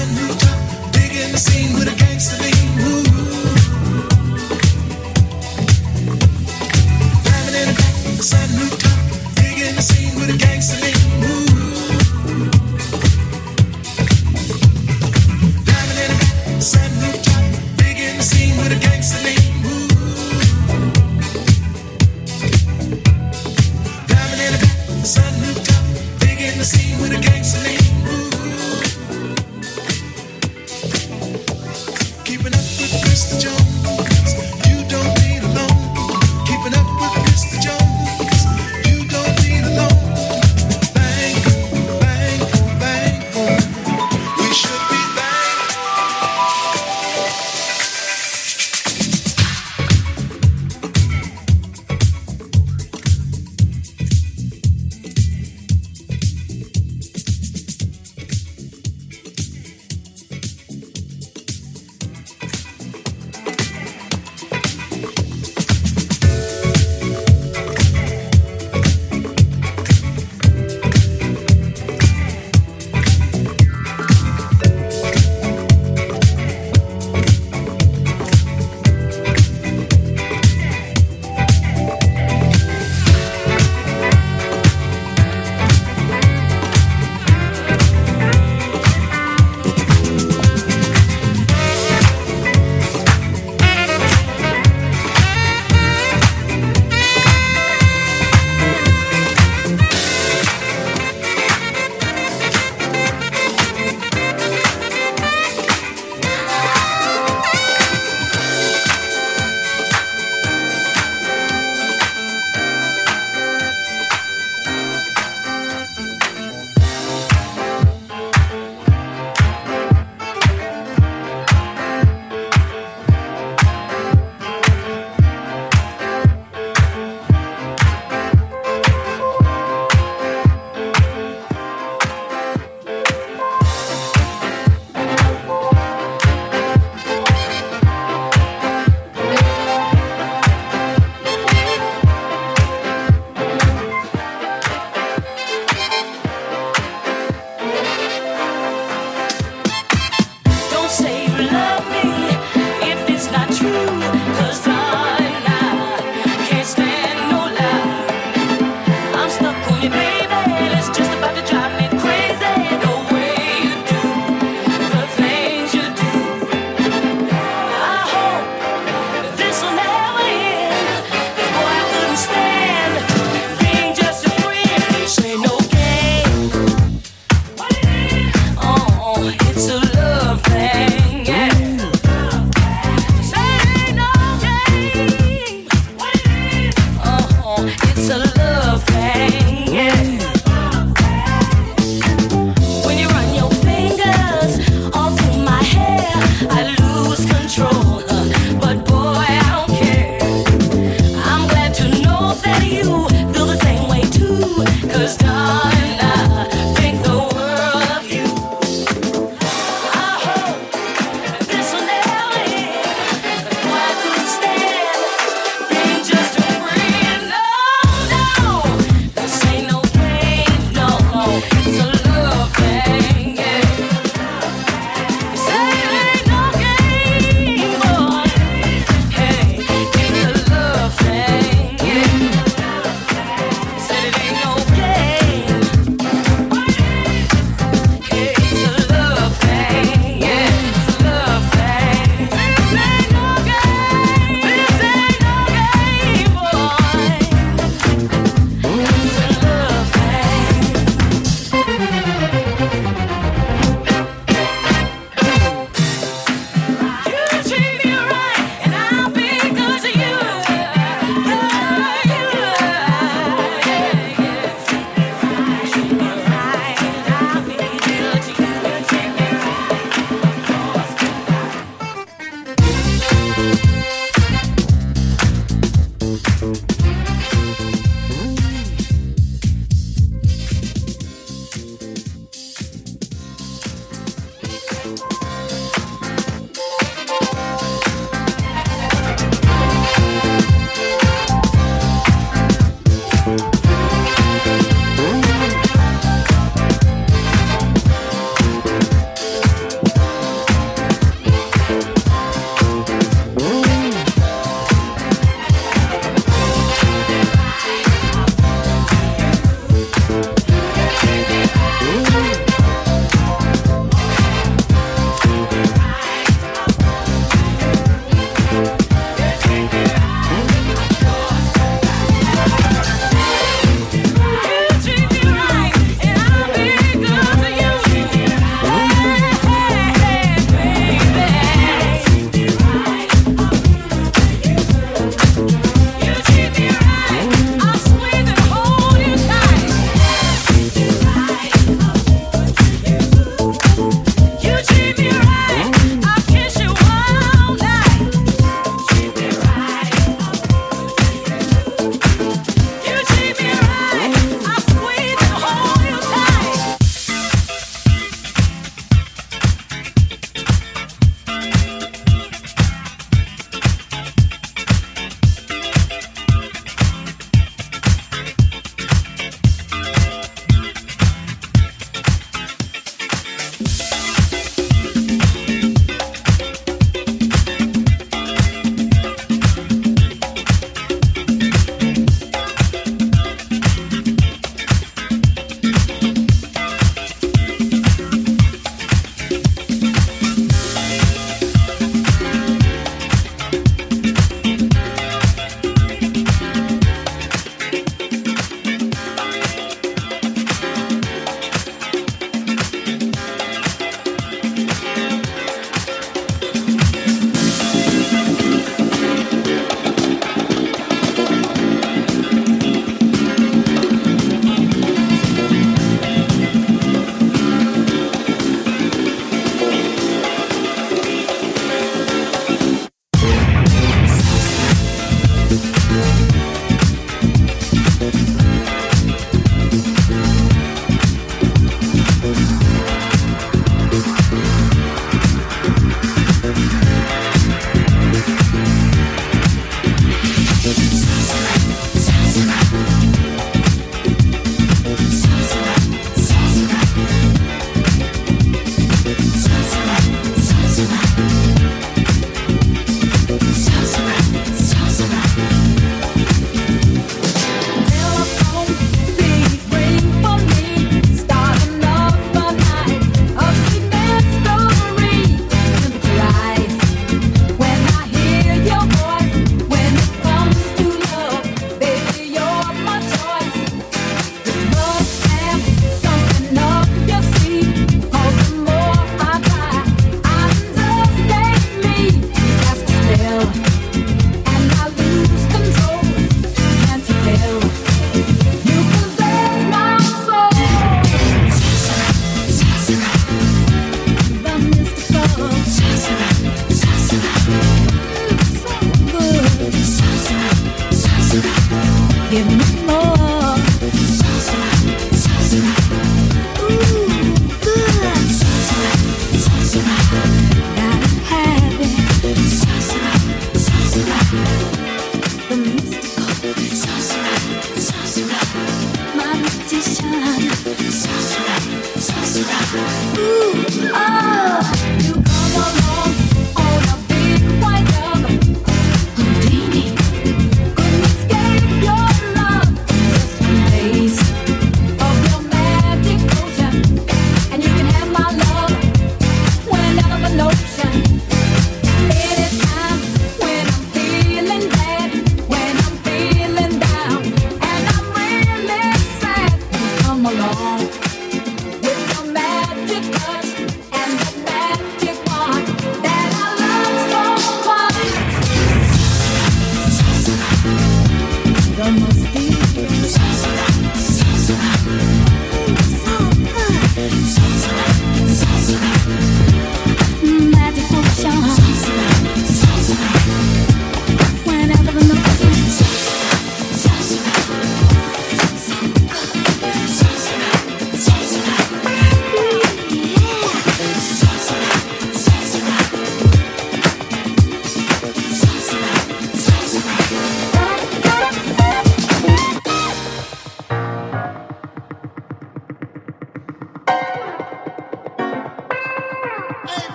Sun rooftop,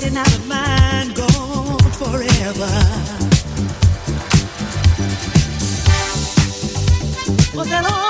waiting out of gone forever. Was that all?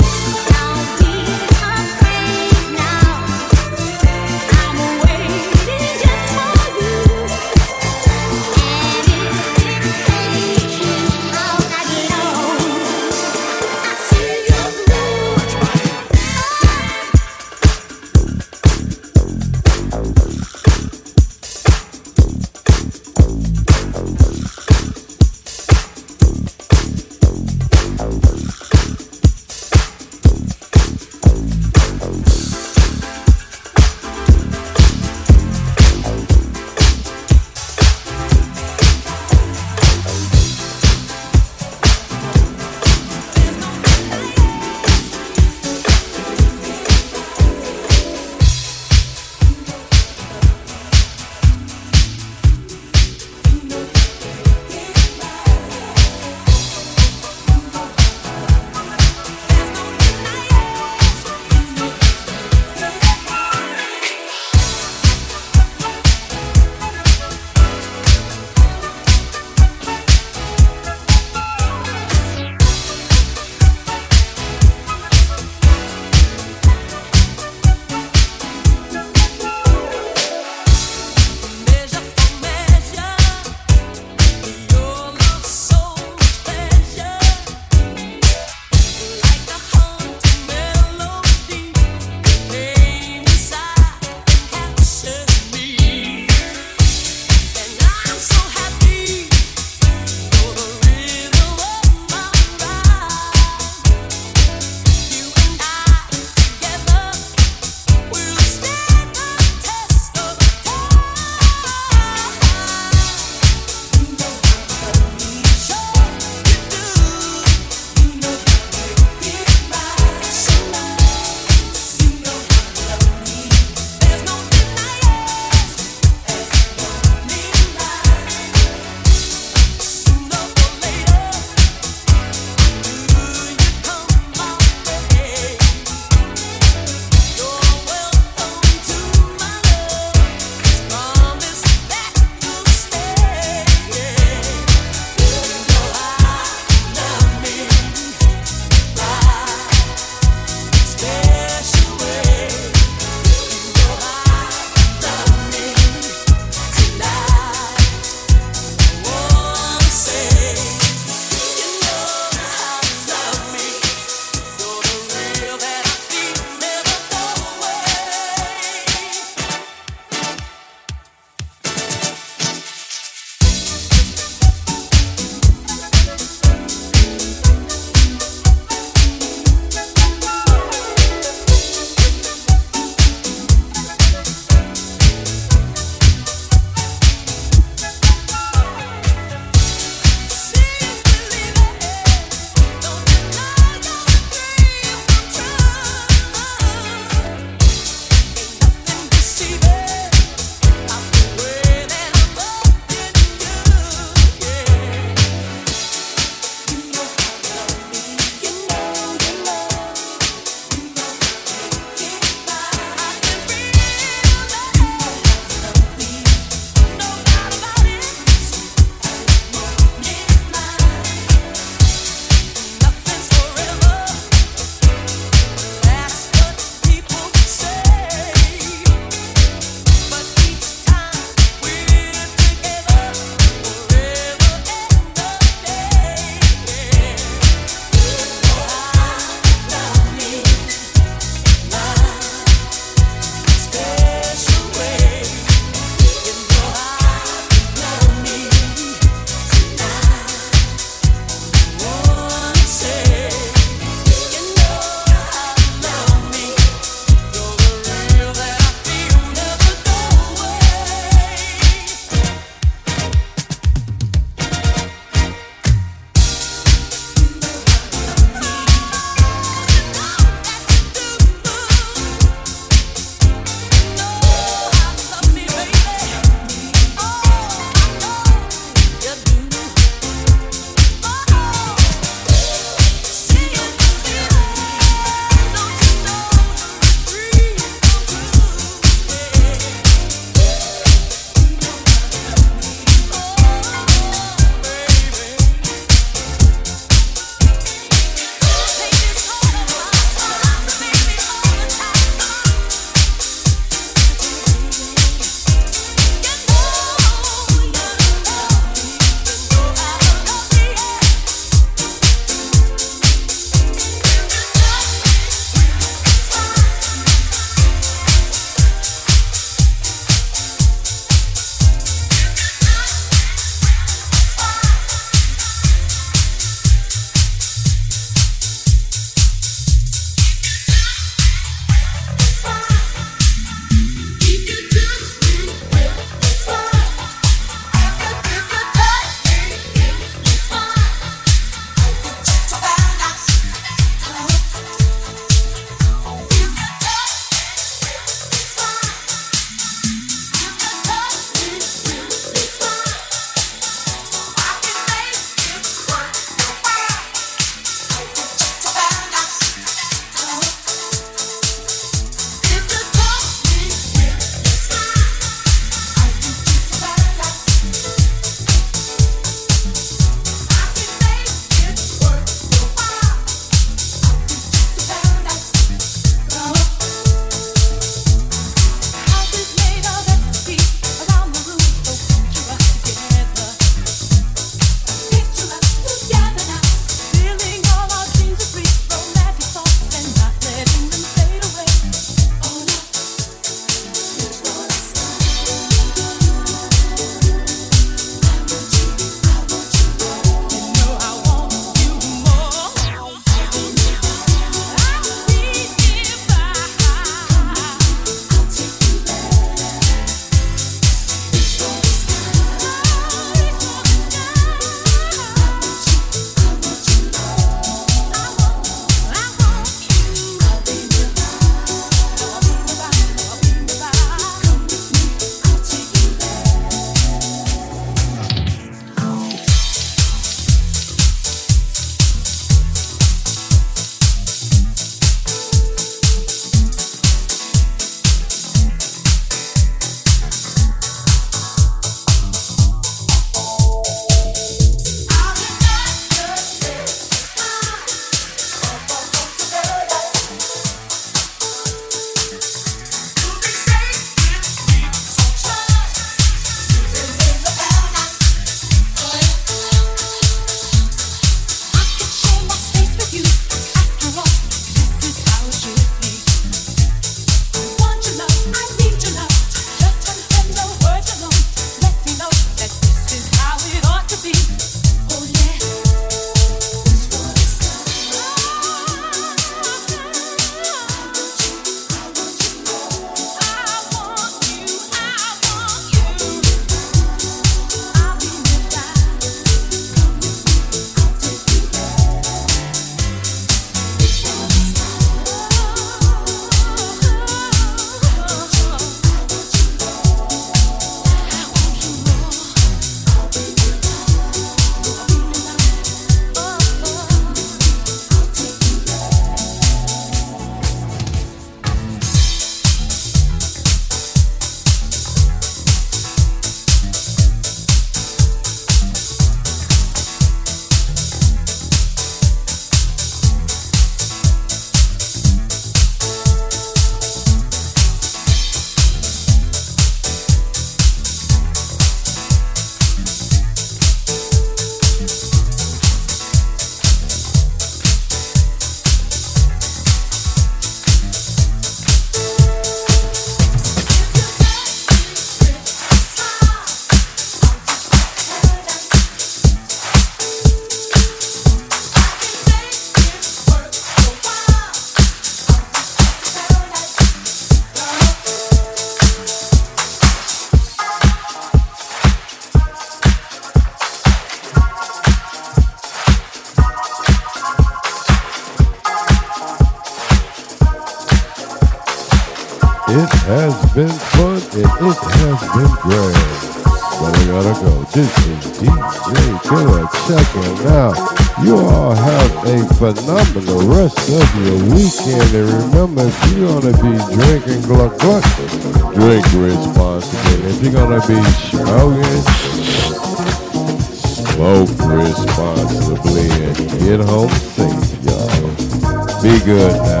Get home safe, y'all. Be good now.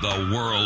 The world's